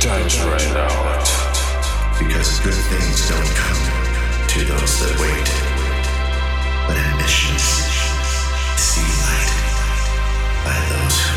Don't run out. Because good things don't come to those that wait. But ambitions see light by those who